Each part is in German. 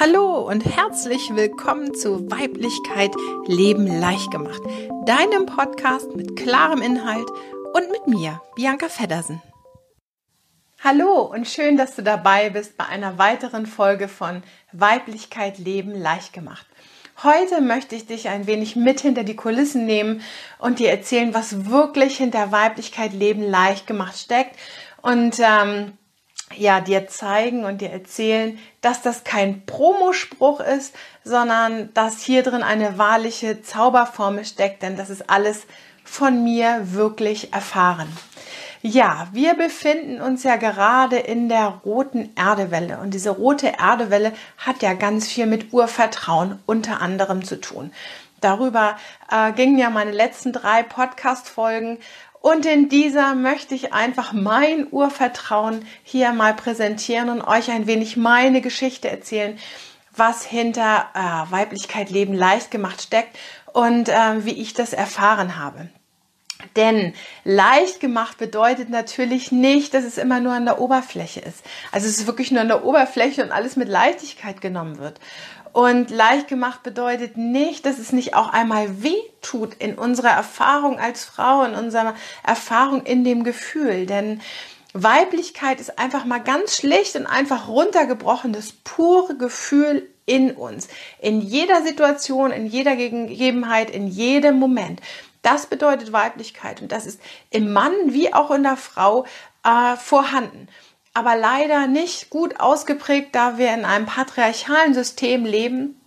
Hallo und herzlich willkommen zu Weiblichkeit Leben leicht gemacht, deinem Podcast mit klarem Inhalt und mit mir, Bianca Feddersen. Hallo und schön, dass du dabei bist bei einer weiteren Folge von Weiblichkeit Leben leicht gemacht. Heute möchte ich dich ein wenig mit hinter die Kulissen nehmen und dir erzählen, was wirklich hinter Weiblichkeit Leben leicht gemacht steckt und ähm, ja, dir zeigen und dir erzählen, dass das kein Promospruch ist, sondern dass hier drin eine wahrliche Zauberformel steckt, denn das ist alles von mir wirklich erfahren. Ja, wir befinden uns ja gerade in der roten Erdewelle und diese rote Erdewelle hat ja ganz viel mit Urvertrauen unter anderem zu tun. Darüber äh, gingen ja meine letzten drei Podcast-Folgen und in dieser möchte ich einfach mein Urvertrauen hier mal präsentieren und euch ein wenig meine Geschichte erzählen, was hinter äh, Weiblichkeit Leben leicht gemacht steckt und äh, wie ich das erfahren habe. Denn leicht gemacht bedeutet natürlich nicht, dass es immer nur an der Oberfläche ist. Also es ist wirklich nur an der Oberfläche und alles mit Leichtigkeit genommen wird. Und leicht gemacht bedeutet nicht, dass es nicht auch einmal weh tut in unserer Erfahrung als Frau, in unserer Erfahrung in dem Gefühl. Denn Weiblichkeit ist einfach mal ganz schlicht und einfach runtergebrochen, das pure Gefühl in uns. In jeder Situation, in jeder Gegebenheit, in jedem Moment. Das bedeutet Weiblichkeit und das ist im Mann wie auch in der Frau äh, vorhanden. Aber leider nicht gut ausgeprägt, da wir in einem patriarchalen System leben,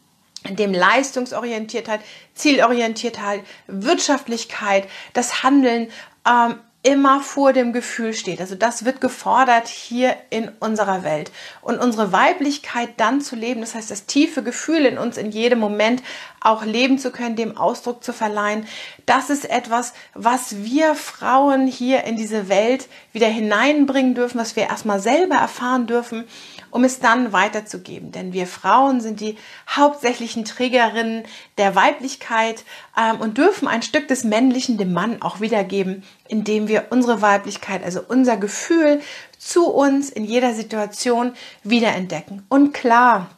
in dem Leistungsorientiertheit, Zielorientiertheit, Wirtschaftlichkeit, das Handeln ähm, immer vor dem Gefühl steht. Also das wird gefordert hier in unserer Welt. Und unsere Weiblichkeit dann zu leben, das heißt das tiefe Gefühl in uns in jedem Moment auch leben zu können, dem Ausdruck zu verleihen, das ist etwas, was wir Frauen hier in diese Welt wieder hineinbringen dürfen, was wir erstmal selber erfahren dürfen um es dann weiterzugeben. Denn wir Frauen sind die hauptsächlichen Trägerinnen der Weiblichkeit ähm, und dürfen ein Stück des Männlichen dem Mann auch wiedergeben, indem wir unsere Weiblichkeit, also unser Gefühl zu uns in jeder Situation wiederentdecken. Und klar,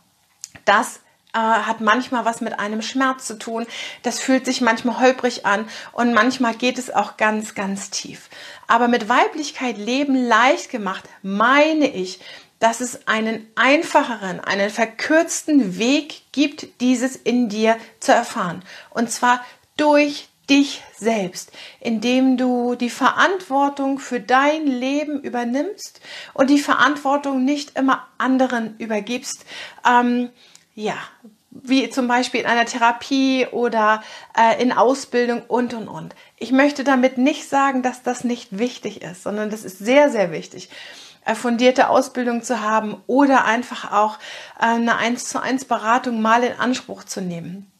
das äh, hat manchmal was mit einem Schmerz zu tun. Das fühlt sich manchmal holprig an und manchmal geht es auch ganz, ganz tief. Aber mit Weiblichkeit Leben leicht gemacht, meine ich, dass es einen einfacheren, einen verkürzten Weg gibt, dieses in dir zu erfahren. Und zwar durch dich selbst, indem du die Verantwortung für dein Leben übernimmst und die Verantwortung nicht immer anderen übergibst. Ähm, ja, wie zum Beispiel in einer Therapie oder äh, in Ausbildung und und und. Ich möchte damit nicht sagen, dass das nicht wichtig ist, sondern das ist sehr, sehr wichtig fundierte Ausbildung zu haben oder einfach auch äh, eine 1 zu 1 Beratung mal in Anspruch zu nehmen.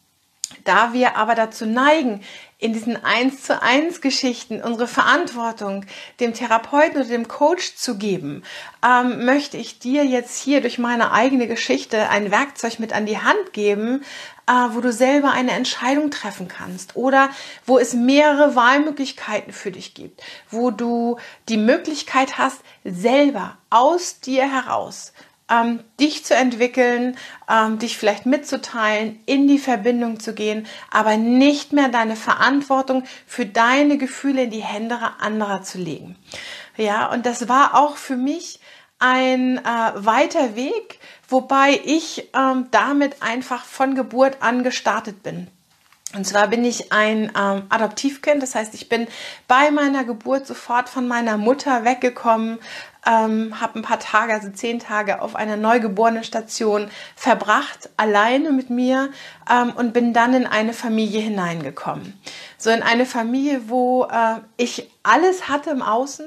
Da wir aber dazu neigen, in diesen 1 zu 1 Geschichten unsere Verantwortung dem Therapeuten oder dem Coach zu geben, ähm, möchte ich dir jetzt hier durch meine eigene Geschichte ein Werkzeug mit an die Hand geben, äh, wo du selber eine Entscheidung treffen kannst oder wo es mehrere Wahlmöglichkeiten für dich gibt, wo du die Möglichkeit hast, selber aus dir heraus ähm, dich zu entwickeln, ähm, dich vielleicht mitzuteilen, in die Verbindung zu gehen, aber nicht mehr deine Verantwortung für deine Gefühle in die Hände anderer zu legen. Ja, und das war auch für mich ein äh, weiter Weg, wobei ich ähm, damit einfach von Geburt an gestartet bin. Und zwar bin ich ein ähm, Adoptivkind, das heißt, ich bin bei meiner Geburt sofort von meiner Mutter weggekommen, ähm, habe ein paar Tage, also zehn Tage auf einer Neugeborenenstation verbracht, alleine mit mir ähm, und bin dann in eine Familie hineingekommen. So in eine Familie, wo äh, ich alles hatte im Außen,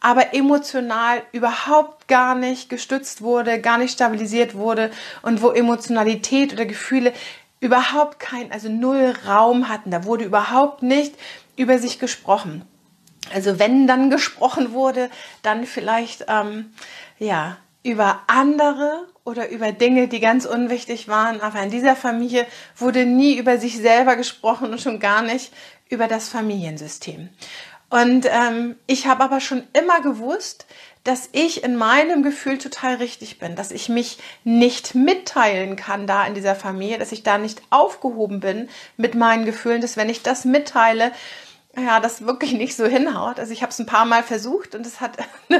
aber emotional überhaupt gar nicht gestützt wurde, gar nicht stabilisiert wurde und wo Emotionalität oder Gefühle überhaupt kein, also null Raum hatten. Da wurde überhaupt nicht über sich gesprochen. Also wenn dann gesprochen wurde, dann vielleicht ähm, ja über andere oder über Dinge, die ganz unwichtig waren. Aber in dieser Familie wurde nie über sich selber gesprochen und schon gar nicht über das Familiensystem. Und ähm, ich habe aber schon immer gewusst, dass ich in meinem Gefühl total richtig bin, dass ich mich nicht mitteilen kann da in dieser Familie, dass ich da nicht aufgehoben bin mit meinen Gefühlen, dass wenn ich das mitteile, ja, das wirklich nicht so hinhaut. Also ich habe es ein paar Mal versucht und es hat,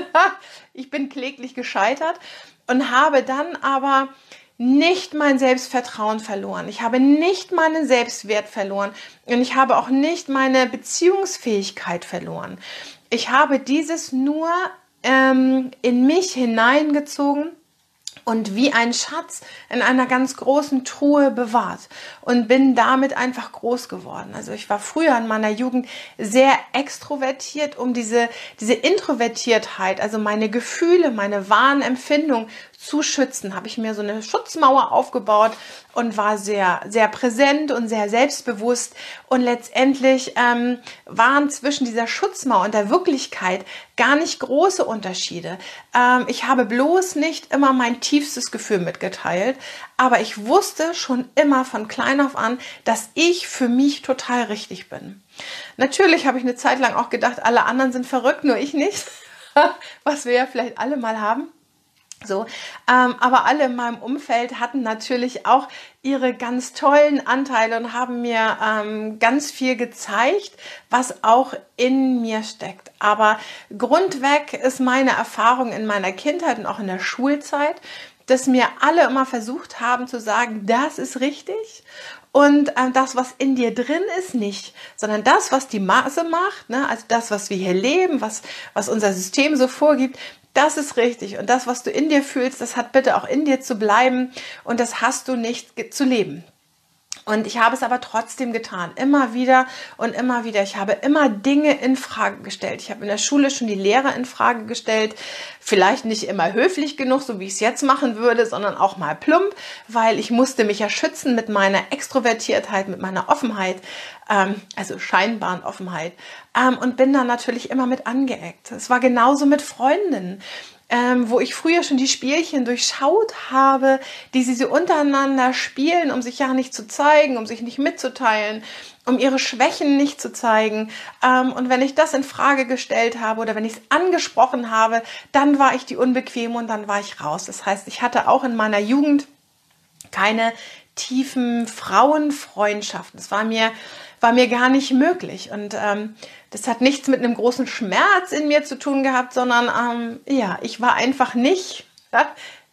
ich bin kläglich gescheitert und habe dann aber nicht mein Selbstvertrauen verloren. Ich habe nicht meinen Selbstwert verloren und ich habe auch nicht meine Beziehungsfähigkeit verloren. Ich habe dieses nur ähm, in mich hineingezogen und wie ein Schatz in einer ganz großen Truhe bewahrt und bin damit einfach groß geworden. Also ich war früher in meiner Jugend sehr extrovertiert, um diese, diese Introvertiertheit, also meine Gefühle, meine wahren Empfindungen zu schützen, habe ich mir so eine Schutzmauer aufgebaut und war sehr, sehr präsent und sehr selbstbewusst. Und letztendlich ähm, waren zwischen dieser Schutzmauer und der Wirklichkeit gar nicht große Unterschiede. Ähm, ich habe bloß nicht immer mein tiefstes Gefühl mitgeteilt, aber ich wusste schon immer von klein auf an, dass ich für mich total richtig bin. Natürlich habe ich eine Zeit lang auch gedacht, alle anderen sind verrückt, nur ich nicht. Was wir ja vielleicht alle mal haben. So, ähm, aber alle in meinem Umfeld hatten natürlich auch ihre ganz tollen Anteile und haben mir ähm, ganz viel gezeigt, was auch in mir steckt. Aber grundweg ist meine Erfahrung in meiner Kindheit und auch in der Schulzeit, dass mir alle immer versucht haben zu sagen, das ist richtig und äh, das, was in dir drin ist, nicht, sondern das, was die Maße macht, ne, also das, was wir hier leben, was, was unser System so vorgibt, das ist richtig. Und das, was du in dir fühlst, das hat bitte auch in dir zu bleiben und das hast du nicht zu leben. Und ich habe es aber trotzdem getan, immer wieder und immer wieder. Ich habe immer Dinge in Frage gestellt. Ich habe in der Schule schon die Lehrer in Frage gestellt. Vielleicht nicht immer höflich genug, so wie ich es jetzt machen würde, sondern auch mal plump, weil ich musste mich ja schützen mit meiner Extrovertiertheit, mit meiner Offenheit, ähm, also scheinbaren Offenheit. Ähm, und bin dann natürlich immer mit angeeckt. Es war genauso mit Freundinnen ähm, wo ich früher schon die Spielchen durchschaut habe, die sie so untereinander spielen, um sich ja nicht zu zeigen, um sich nicht mitzuteilen, um ihre Schwächen nicht zu zeigen. Ähm, und wenn ich das in Frage gestellt habe oder wenn ich es angesprochen habe, dann war ich die Unbequeme und dann war ich raus. Das heißt, ich hatte auch in meiner Jugend keine tiefen Frauenfreundschaften. Das war mir, war mir gar nicht möglich. Und ähm, das hat nichts mit einem großen Schmerz in mir zu tun gehabt, sondern ähm, ja, ich war einfach nicht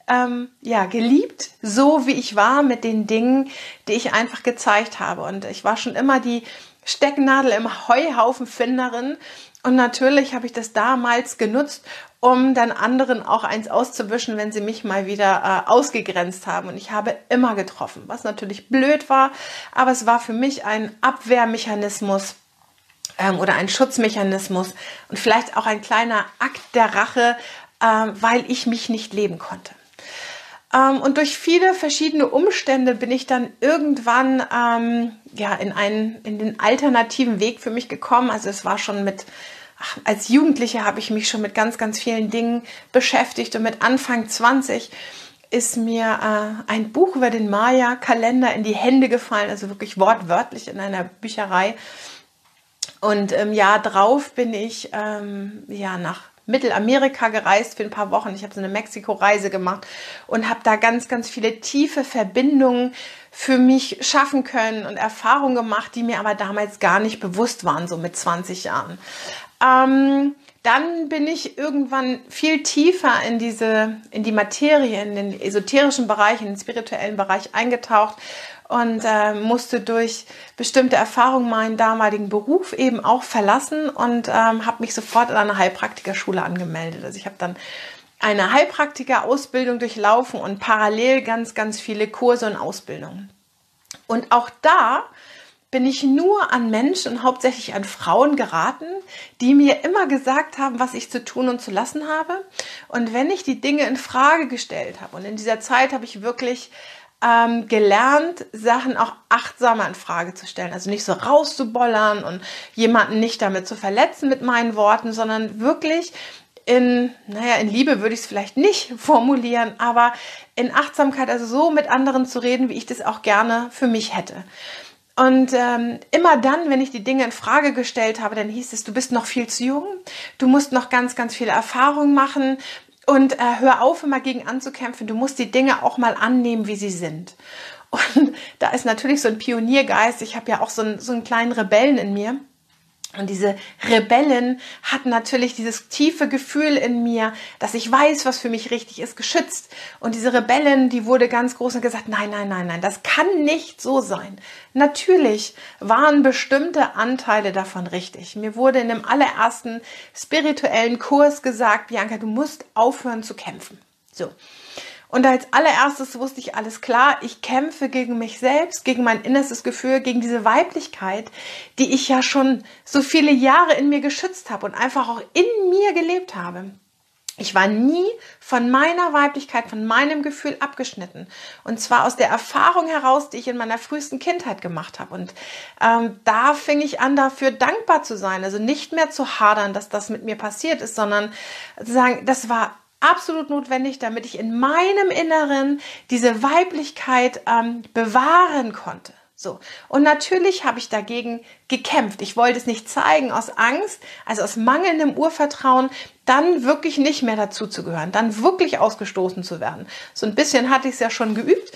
ähm, ja, geliebt, so wie ich war mit den Dingen, die ich einfach gezeigt habe. Und ich war schon immer die Stecknadel im Heuhaufen Finderin. Und natürlich habe ich das damals genutzt, um dann anderen auch eins auszuwischen, wenn sie mich mal wieder äh, ausgegrenzt haben. Und ich habe immer getroffen, was natürlich blöd war, aber es war für mich ein Abwehrmechanismus, ähm, oder ein Schutzmechanismus und vielleicht auch ein kleiner Akt der Rache, ähm, weil ich mich nicht leben konnte. Ähm, und durch viele verschiedene Umstände bin ich dann irgendwann ähm, ja, in, einen, in den alternativen Weg für mich gekommen. Also es war schon mit, als Jugendliche habe ich mich schon mit ganz, ganz vielen Dingen beschäftigt und mit Anfang 20 ist mir äh, ein Buch über den Maya-Kalender in die Hände gefallen, also wirklich wortwörtlich in einer Bücherei. Und im Jahr drauf bin ich ähm, ja nach Mittelamerika gereist für ein paar Wochen. Ich habe so eine Mexiko-Reise gemacht und habe da ganz, ganz viele tiefe Verbindungen für mich schaffen können und Erfahrungen gemacht, die mir aber damals gar nicht bewusst waren, so mit 20 Jahren. Ähm, dann bin ich irgendwann viel tiefer in diese, in die Materie, in den esoterischen Bereich, in den spirituellen Bereich eingetaucht und äh, musste durch bestimmte Erfahrungen meinen damaligen Beruf eben auch verlassen und ähm, habe mich sofort an eine Heilpraktikerschule angemeldet. Also ich habe dann eine Heilpraktiker-Ausbildung durchlaufen und parallel ganz, ganz viele Kurse und Ausbildungen. Und auch da bin ich nur an Menschen hauptsächlich an Frauen geraten, die mir immer gesagt haben, was ich zu tun und zu lassen habe. Und wenn ich die Dinge in Frage gestellt habe, und in dieser Zeit habe ich wirklich ähm, gelernt, Sachen auch achtsamer in Frage zu stellen. Also nicht so rauszubollern und jemanden nicht damit zu verletzen mit meinen Worten, sondern wirklich in, naja, in Liebe würde ich es vielleicht nicht formulieren, aber in Achtsamkeit, also so mit anderen zu reden, wie ich das auch gerne für mich hätte. Und ähm, immer dann, wenn ich die Dinge in Frage gestellt habe, dann hieß es, du bist noch viel zu jung, du musst noch ganz, ganz viele Erfahrungen machen und äh, hör auf, immer gegen anzukämpfen. Du musst die Dinge auch mal annehmen, wie sie sind. Und da ist natürlich so ein Pioniergeist. Ich habe ja auch so einen, so einen kleinen Rebellen in mir. Und diese Rebellen hatten natürlich dieses tiefe Gefühl in mir, dass ich weiß, was für mich richtig ist, geschützt. Und diese Rebellen, die wurde ganz groß und gesagt, nein, nein, nein, nein, das kann nicht so sein. Natürlich waren bestimmte Anteile davon richtig. Mir wurde in dem allerersten spirituellen Kurs gesagt, Bianca, du musst aufhören zu kämpfen. So. Und als allererstes wusste ich alles klar, ich kämpfe gegen mich selbst, gegen mein innerstes Gefühl, gegen diese Weiblichkeit, die ich ja schon so viele Jahre in mir geschützt habe und einfach auch in mir gelebt habe. Ich war nie von meiner Weiblichkeit, von meinem Gefühl abgeschnitten. Und zwar aus der Erfahrung heraus, die ich in meiner frühesten Kindheit gemacht habe. Und ähm, da fing ich an, dafür dankbar zu sein. Also nicht mehr zu hadern, dass das mit mir passiert ist, sondern zu sagen, das war absolut notwendig, damit ich in meinem Inneren diese Weiblichkeit ähm, bewahren konnte. So. Und natürlich habe ich dagegen gekämpft. Ich wollte es nicht zeigen aus Angst, also aus mangelndem Urvertrauen, dann wirklich nicht mehr dazu zu gehören, dann wirklich ausgestoßen zu werden. So ein bisschen hatte ich es ja schon geübt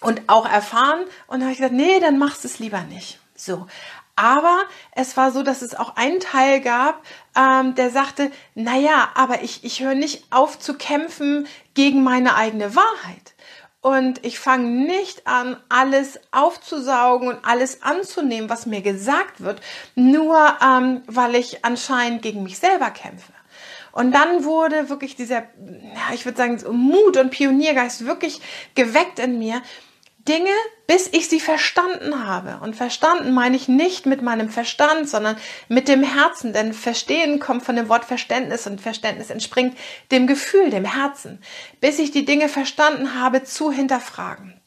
und auch erfahren und habe ich gesagt, nee, dann machst du es lieber nicht. So. Aber es war so, dass es auch einen Teil gab, ähm, der sagte, naja, aber ich, ich höre nicht auf zu kämpfen gegen meine eigene Wahrheit. Und ich fange nicht an, alles aufzusaugen und alles anzunehmen, was mir gesagt wird, nur ähm, weil ich anscheinend gegen mich selber kämpfe. Und dann wurde wirklich dieser, ja, ich würde sagen, Mut und Pioniergeist wirklich geweckt in mir, Dinge, bis ich sie verstanden habe. Und verstanden meine ich nicht mit meinem Verstand, sondern mit dem Herzen. Denn Verstehen kommt von dem Wort Verständnis und Verständnis entspringt dem Gefühl, dem Herzen. Bis ich die Dinge verstanden habe, zu hinterfragen.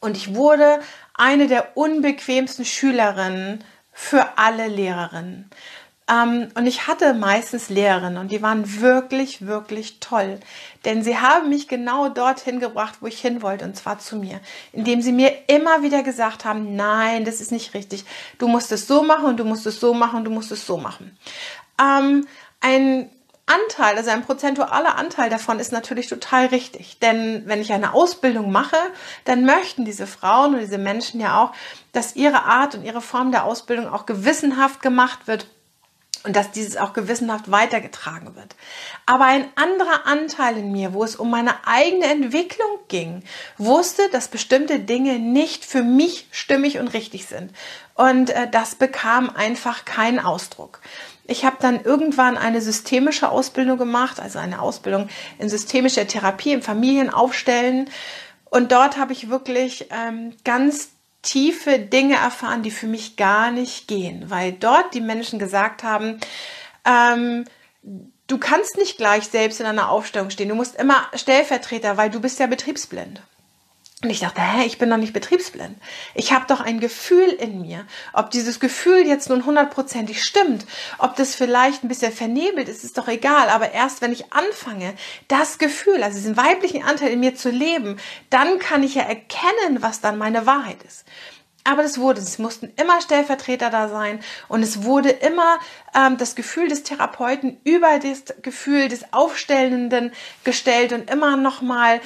Und ich wurde eine der unbequemsten Schülerinnen für alle Lehrerinnen. Ähm, und ich hatte meistens Lehrerinnen und die waren wirklich, wirklich toll. Denn sie haben mich genau dorthin gebracht, wo ich hin wollte, und zwar zu mir. Indem sie mir immer wieder gesagt haben, nein, das ist nicht richtig. Du musst es so machen und du musst es so machen und du musst es so machen. Ähm, ein Anteil, also ein prozentualer Anteil davon ist natürlich total richtig. Denn wenn ich eine Ausbildung mache, dann möchten diese Frauen und diese Menschen ja auch, dass ihre Art und ihre Form der Ausbildung auch gewissenhaft gemacht wird und dass dieses auch gewissenhaft weitergetragen wird. Aber ein anderer Anteil in mir, wo es um meine eigene Entwicklung ging, wusste, dass bestimmte Dinge nicht für mich stimmig und richtig sind. Und äh, das bekam einfach keinen Ausdruck. Ich habe dann irgendwann eine systemische Ausbildung gemacht, also eine Ausbildung in systemischer Therapie, im Familienaufstellen. Und dort habe ich wirklich ähm, ganz tiefe Dinge erfahren, die für mich gar nicht gehen, weil dort die Menschen gesagt haben, ähm, du kannst nicht gleich selbst in einer Aufstellung stehen, du musst immer Stellvertreter, weil du bist ja betriebsblind. Und ich dachte, hä, ich bin doch nicht betriebsblind. Ich habe doch ein Gefühl in mir. Ob dieses Gefühl jetzt nun hundertprozentig stimmt, ob das vielleicht ein bisschen vernebelt ist, ist doch egal. Aber erst wenn ich anfange, das Gefühl, also diesen weiblichen Anteil in mir zu leben, dann kann ich ja erkennen, was dann meine Wahrheit ist. Aber das wurde, es mussten immer Stellvertreter da sein und es wurde immer ähm, das Gefühl des Therapeuten über das Gefühl des Aufstellenden gestellt und immer nochmal mal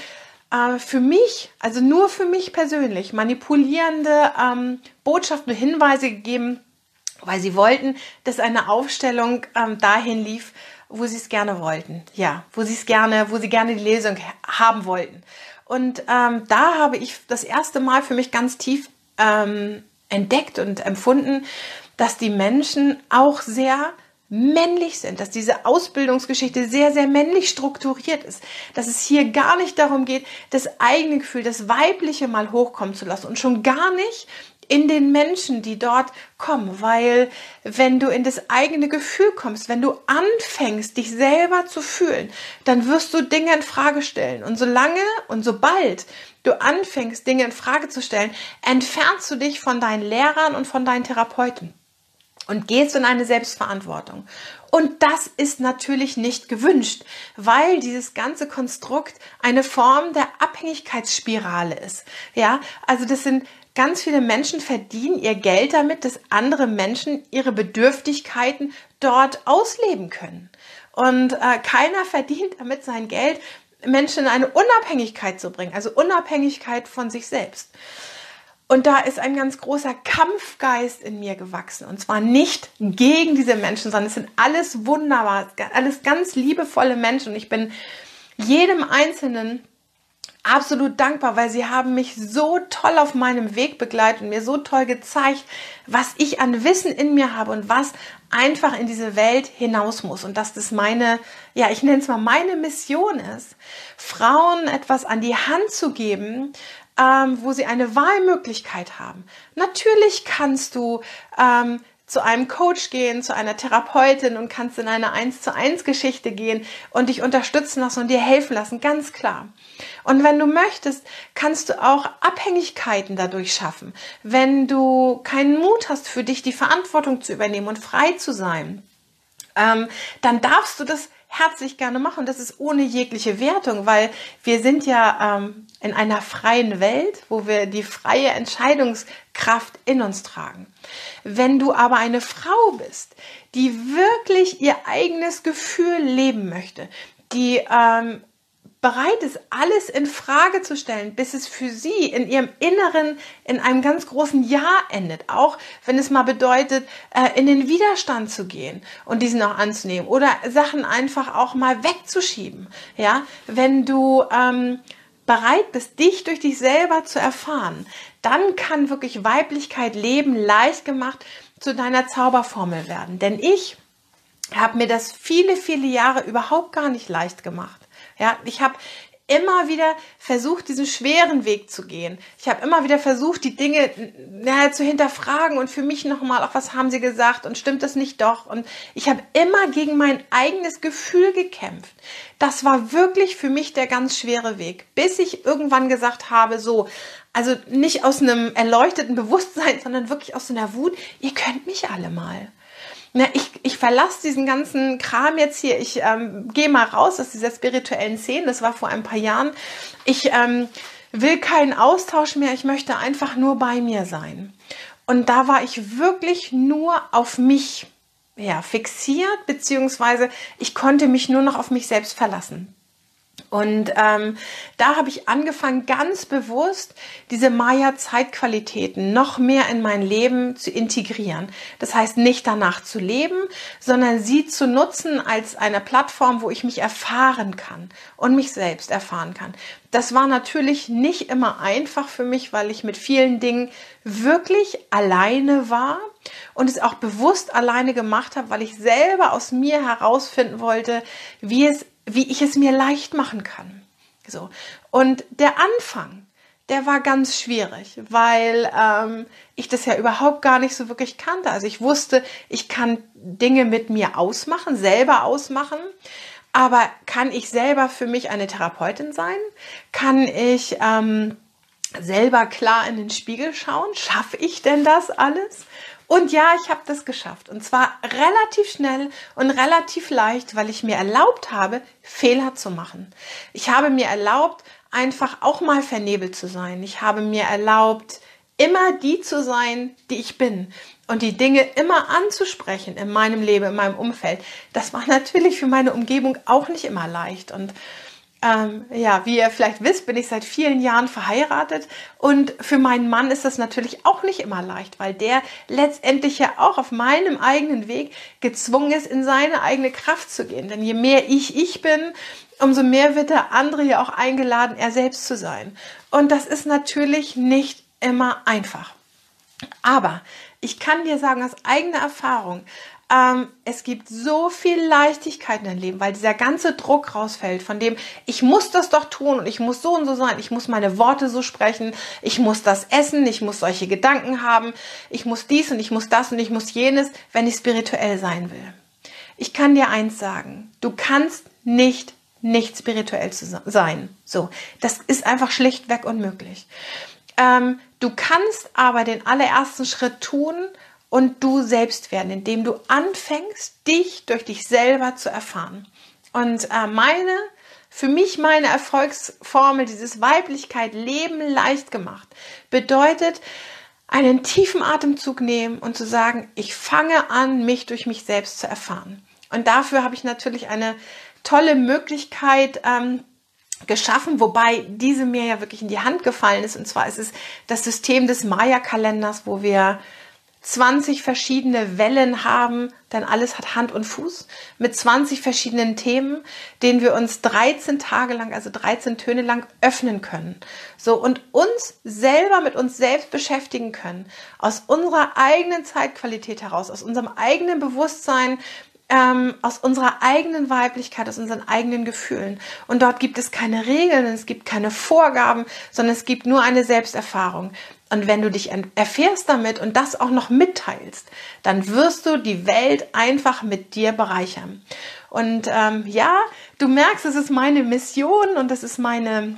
äh, für mich, also nur für mich persönlich, manipulierende ähm, Botschaften und Hinweise gegeben, weil sie wollten, dass eine Aufstellung ähm, dahin lief, wo sie es gerne wollten. Ja, wo sie es gerne, wo sie gerne die Lesung haben wollten. Und ähm, da habe ich das erste Mal für mich ganz tief ähm, entdeckt und empfunden, dass die Menschen auch sehr männlich sind, dass diese Ausbildungsgeschichte sehr, sehr männlich strukturiert ist, dass es hier gar nicht darum geht, das eigene Gefühl, das Weibliche mal hochkommen zu lassen und schon gar nicht in den Menschen, die dort kommen, weil wenn du in das eigene Gefühl kommst, wenn du anfängst, dich selber zu fühlen, dann wirst du Dinge in Frage stellen und solange und sobald du anfängst, Dinge in Frage zu stellen, entfernst du dich von deinen Lehrern und von deinen Therapeuten. Und gehst in eine Selbstverantwortung. Und das ist natürlich nicht gewünscht, weil dieses ganze Konstrukt eine Form der Abhängigkeitsspirale ist. Ja, also das sind ganz viele Menschen verdienen ihr Geld damit, dass andere Menschen ihre Bedürftigkeiten dort ausleben können. Und äh, keiner verdient damit sein Geld, Menschen in eine Unabhängigkeit zu bringen, also Unabhängigkeit von sich selbst. Und da ist ein ganz großer Kampfgeist in mir gewachsen. Und zwar nicht gegen diese Menschen, sondern es sind alles wunderbar, alles ganz liebevolle Menschen. Und ich bin jedem Einzelnen absolut dankbar, weil sie haben mich so toll auf meinem Weg begleitet und mir so toll gezeigt, was ich an Wissen in mir habe und was einfach in diese Welt hinaus muss. Und dass das meine, ja, ich nenne es mal meine Mission ist, Frauen etwas an die Hand zu geben, ähm, wo sie eine Wahlmöglichkeit haben. Natürlich kannst du ähm, zu einem Coach gehen, zu einer Therapeutin und kannst in eine 1 zu 1 Geschichte gehen und dich unterstützen lassen und dir helfen lassen, ganz klar. Und wenn du möchtest, kannst du auch Abhängigkeiten dadurch schaffen. Wenn du keinen Mut hast, für dich die Verantwortung zu übernehmen und frei zu sein, ähm, dann darfst du das herzlich gerne machen. Das ist ohne jegliche Wertung, weil wir sind ja ähm, in einer freien Welt, wo wir die freie Entscheidungskraft in uns tragen. Wenn du aber eine Frau bist, die wirklich ihr eigenes Gefühl leben möchte, die ähm, bereit ist, alles in Frage zu stellen, bis es für sie in ihrem Inneren in einem ganz großen Ja endet. Auch wenn es mal bedeutet, äh, in den Widerstand zu gehen und diesen auch anzunehmen oder Sachen einfach auch mal wegzuschieben. Ja, wenn du ähm, bereit bist, dich durch dich selber zu erfahren, dann kann wirklich Weiblichkeit leben leicht gemacht zu deiner Zauberformel werden. Denn ich habe mir das viele, viele Jahre überhaupt gar nicht leicht gemacht. Ja, ich habe immer wieder versucht, diesen schweren Weg zu gehen. Ich habe immer wieder versucht, die Dinge ja, zu hinterfragen und für mich nochmal, auch was haben sie gesagt und stimmt das nicht doch? Und ich habe immer gegen mein eigenes Gefühl gekämpft. Das war wirklich für mich der ganz schwere Weg, bis ich irgendwann gesagt habe, so, also nicht aus einem erleuchteten Bewusstsein, sondern wirklich aus einer Wut, ihr könnt mich alle mal na, ich, ich verlasse diesen ganzen Kram jetzt hier, ich ähm, gehe mal raus aus dieser spirituellen Szene, das war vor ein paar Jahren. Ich ähm, will keinen Austausch mehr, ich möchte einfach nur bei mir sein. Und da war ich wirklich nur auf mich ja, fixiert, beziehungsweise ich konnte mich nur noch auf mich selbst verlassen. Und ähm, da habe ich angefangen, ganz bewusst diese Maya-Zeitqualitäten noch mehr in mein Leben zu integrieren. Das heißt, nicht danach zu leben, sondern sie zu nutzen als eine Plattform, wo ich mich erfahren kann und mich selbst erfahren kann. Das war natürlich nicht immer einfach für mich, weil ich mit vielen Dingen wirklich alleine war und es auch bewusst alleine gemacht habe, weil ich selber aus mir herausfinden wollte, wie es wie ich es mir leicht machen kann. So. Und der Anfang, der war ganz schwierig, weil ähm, ich das ja überhaupt gar nicht so wirklich kannte. Also ich wusste, ich kann Dinge mit mir ausmachen, selber ausmachen. Aber kann ich selber für mich eine Therapeutin sein? Kann ich ähm, selber klar in den Spiegel schauen? Schaffe ich denn das alles? Und ja, ich habe das geschafft. Und zwar relativ schnell und relativ leicht, weil ich mir erlaubt habe, Fehler zu machen. Ich habe mir erlaubt, einfach auch mal vernebelt zu sein. Ich habe mir erlaubt, immer die zu sein, die ich bin. Und die Dinge immer anzusprechen in meinem Leben, in meinem Umfeld. Das war natürlich für meine Umgebung auch nicht immer leicht. Und ähm, ja, wie ihr vielleicht wisst, bin ich seit vielen Jahren verheiratet und für meinen Mann ist das natürlich auch nicht immer leicht, weil der letztendlich ja auch auf meinem eigenen Weg gezwungen ist, in seine eigene Kraft zu gehen. Denn je mehr ich ich bin, umso mehr wird der andere ja auch eingeladen, er selbst zu sein. Und das ist natürlich nicht immer einfach. Aber ich kann dir sagen, aus eigener Erfahrung, ähm, es gibt so viel Leichtigkeit in deinem Leben, weil dieser ganze Druck rausfällt, von dem ich muss das doch tun und ich muss so und so sein, ich muss meine Worte so sprechen, ich muss das essen, ich muss solche Gedanken haben, ich muss dies und ich muss das und ich muss jenes, wenn ich spirituell sein will. Ich kann dir eins sagen, du kannst nicht nicht spirituell zu sein. So, das ist einfach schlichtweg unmöglich. Ähm, du kannst aber den allerersten Schritt tun und du selbst werden, indem du anfängst, dich durch dich selber zu erfahren. Und äh, meine, für mich meine Erfolgsformel, dieses Weiblichkeit, Leben leicht gemacht, bedeutet, einen tiefen Atemzug nehmen und zu sagen, ich fange an, mich durch mich selbst zu erfahren. Und dafür habe ich natürlich eine tolle Möglichkeit ähm, geschaffen, wobei diese mir ja wirklich in die Hand gefallen ist. Und zwar ist es das System des Maya-Kalenders, wo wir 20 verschiedene Wellen haben, denn alles hat Hand und Fuß, mit 20 verschiedenen Themen, denen wir uns 13 Tage lang, also 13 Töne lang öffnen können. So und uns selber mit uns selbst beschäftigen können, aus unserer eigenen Zeitqualität heraus, aus unserem eigenen Bewusstsein, ähm, aus unserer eigenen Weiblichkeit, aus unseren eigenen Gefühlen. Und dort gibt es keine Regeln, es gibt keine Vorgaben, sondern es gibt nur eine Selbsterfahrung. Und wenn du dich erfährst damit und das auch noch mitteilst, dann wirst du die Welt einfach mit dir bereichern. Und ähm, ja, du merkst, es ist meine Mission und das ist meine,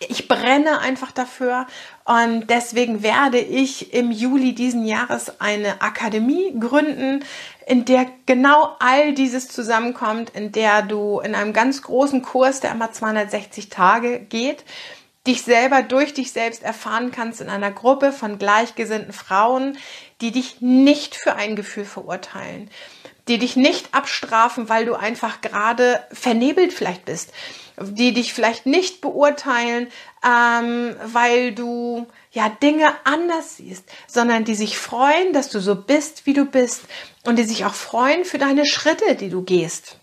ich brenne einfach dafür. Und deswegen werde ich im Juli diesen Jahres eine Akademie gründen, in der genau all dieses zusammenkommt, in der du in einem ganz großen Kurs, der immer 260 Tage geht, dich selber durch dich selbst erfahren kannst in einer Gruppe von gleichgesinnten Frauen, die dich nicht für ein Gefühl verurteilen, die dich nicht abstrafen, weil du einfach gerade vernebelt vielleicht bist, die dich vielleicht nicht beurteilen, ähm, weil du ja Dinge anders siehst, sondern die sich freuen, dass du so bist, wie du bist und die sich auch freuen für deine Schritte, die du gehst.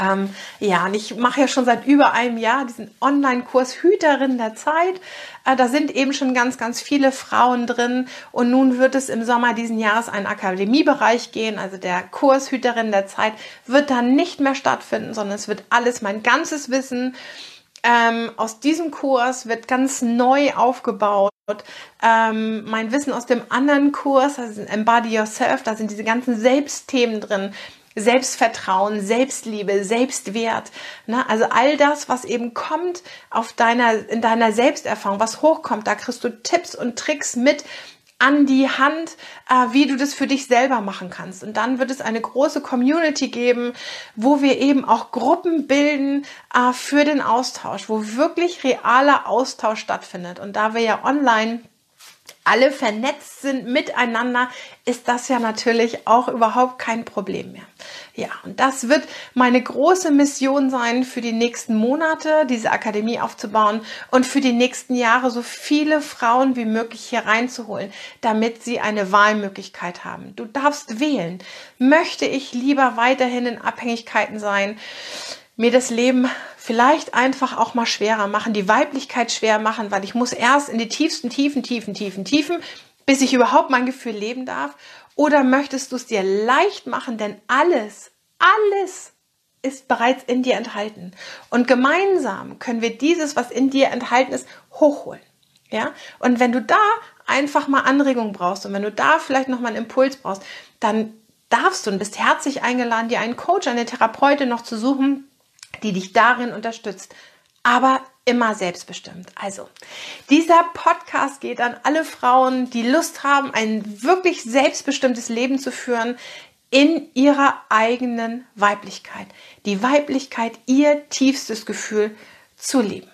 Ähm, ja, und ich mache ja schon seit über einem Jahr diesen Online-Kurs Hüterin der Zeit. Äh, da sind eben schon ganz, ganz viele Frauen drin. Und nun wird es im Sommer diesen Jahres einen Akademiebereich gehen. Also der Kurs Hüterin der Zeit wird dann nicht mehr stattfinden, sondern es wird alles, mein ganzes Wissen ähm, aus diesem Kurs wird ganz neu aufgebaut. Ähm, mein Wissen aus dem anderen Kurs, also Embody Yourself, da sind diese ganzen Selbstthemen drin. Selbstvertrauen, Selbstliebe, Selbstwert. Ne? Also all das, was eben kommt auf deiner, in deiner Selbsterfahrung, was hochkommt, da kriegst du Tipps und Tricks mit an die Hand, äh, wie du das für dich selber machen kannst. Und dann wird es eine große Community geben, wo wir eben auch Gruppen bilden äh, für den Austausch, wo wirklich realer Austausch stattfindet. Und da wir ja online alle vernetzt sind miteinander, ist das ja natürlich auch überhaupt kein Problem mehr. Ja, und das wird meine große Mission sein für die nächsten Monate, diese Akademie aufzubauen und für die nächsten Jahre so viele Frauen wie möglich hier reinzuholen, damit sie eine Wahlmöglichkeit haben. Du darfst wählen. Möchte ich lieber weiterhin in Abhängigkeiten sein? mir das Leben vielleicht einfach auch mal schwerer machen, die Weiblichkeit schwer machen, weil ich muss erst in die tiefsten Tiefen, Tiefen, Tiefen, Tiefen, bis ich überhaupt mein Gefühl leben darf? Oder möchtest du es dir leicht machen, denn alles, alles ist bereits in dir enthalten. Und gemeinsam können wir dieses, was in dir enthalten ist, hochholen. Ja? Und wenn du da einfach mal Anregungen brauchst und wenn du da vielleicht noch mal einen Impuls brauchst, dann darfst du und bist herzlich eingeladen, dir einen Coach, eine Therapeutin noch zu suchen, die dich darin unterstützt, aber immer selbstbestimmt. Also, dieser Podcast geht an alle Frauen, die Lust haben, ein wirklich selbstbestimmtes Leben zu führen in ihrer eigenen Weiblichkeit. Die Weiblichkeit, ihr tiefstes Gefühl zu leben.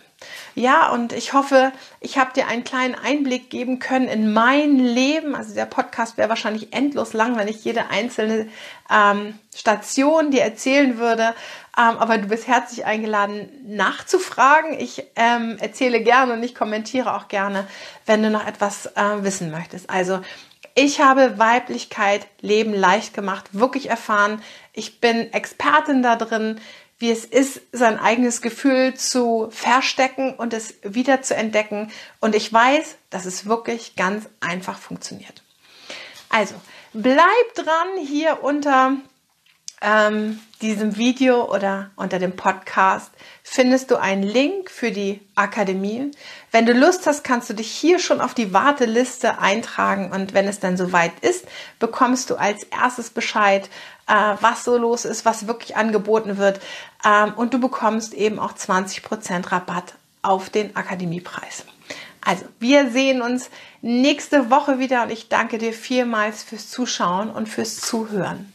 Ja, und ich hoffe, ich habe dir einen kleinen Einblick geben können in mein Leben. Also der Podcast wäre wahrscheinlich endlos lang, wenn ich jede einzelne ähm, Station dir erzählen würde. Ähm, aber du bist herzlich eingeladen, nachzufragen. Ich ähm, erzähle gerne und ich kommentiere auch gerne, wenn du noch etwas äh, wissen möchtest. Also ich habe Weiblichkeit, Leben leicht gemacht, wirklich erfahren. Ich bin Expertin da drin wie es ist, sein eigenes Gefühl zu verstecken und es wieder zu entdecken. Und ich weiß, dass es wirklich ganz einfach funktioniert. Also, bleib dran hier unter ähm, diesem Video oder unter dem Podcast findest du einen Link für die Akademie. Wenn du Lust hast, kannst du dich hier schon auf die Warteliste eintragen und wenn es dann soweit ist, bekommst du als erstes Bescheid, äh, was so los ist, was wirklich angeboten wird ähm, und du bekommst eben auch 20% Rabatt auf den Akademiepreis. Also, wir sehen uns nächste Woche wieder und ich danke dir vielmals fürs Zuschauen und fürs Zuhören.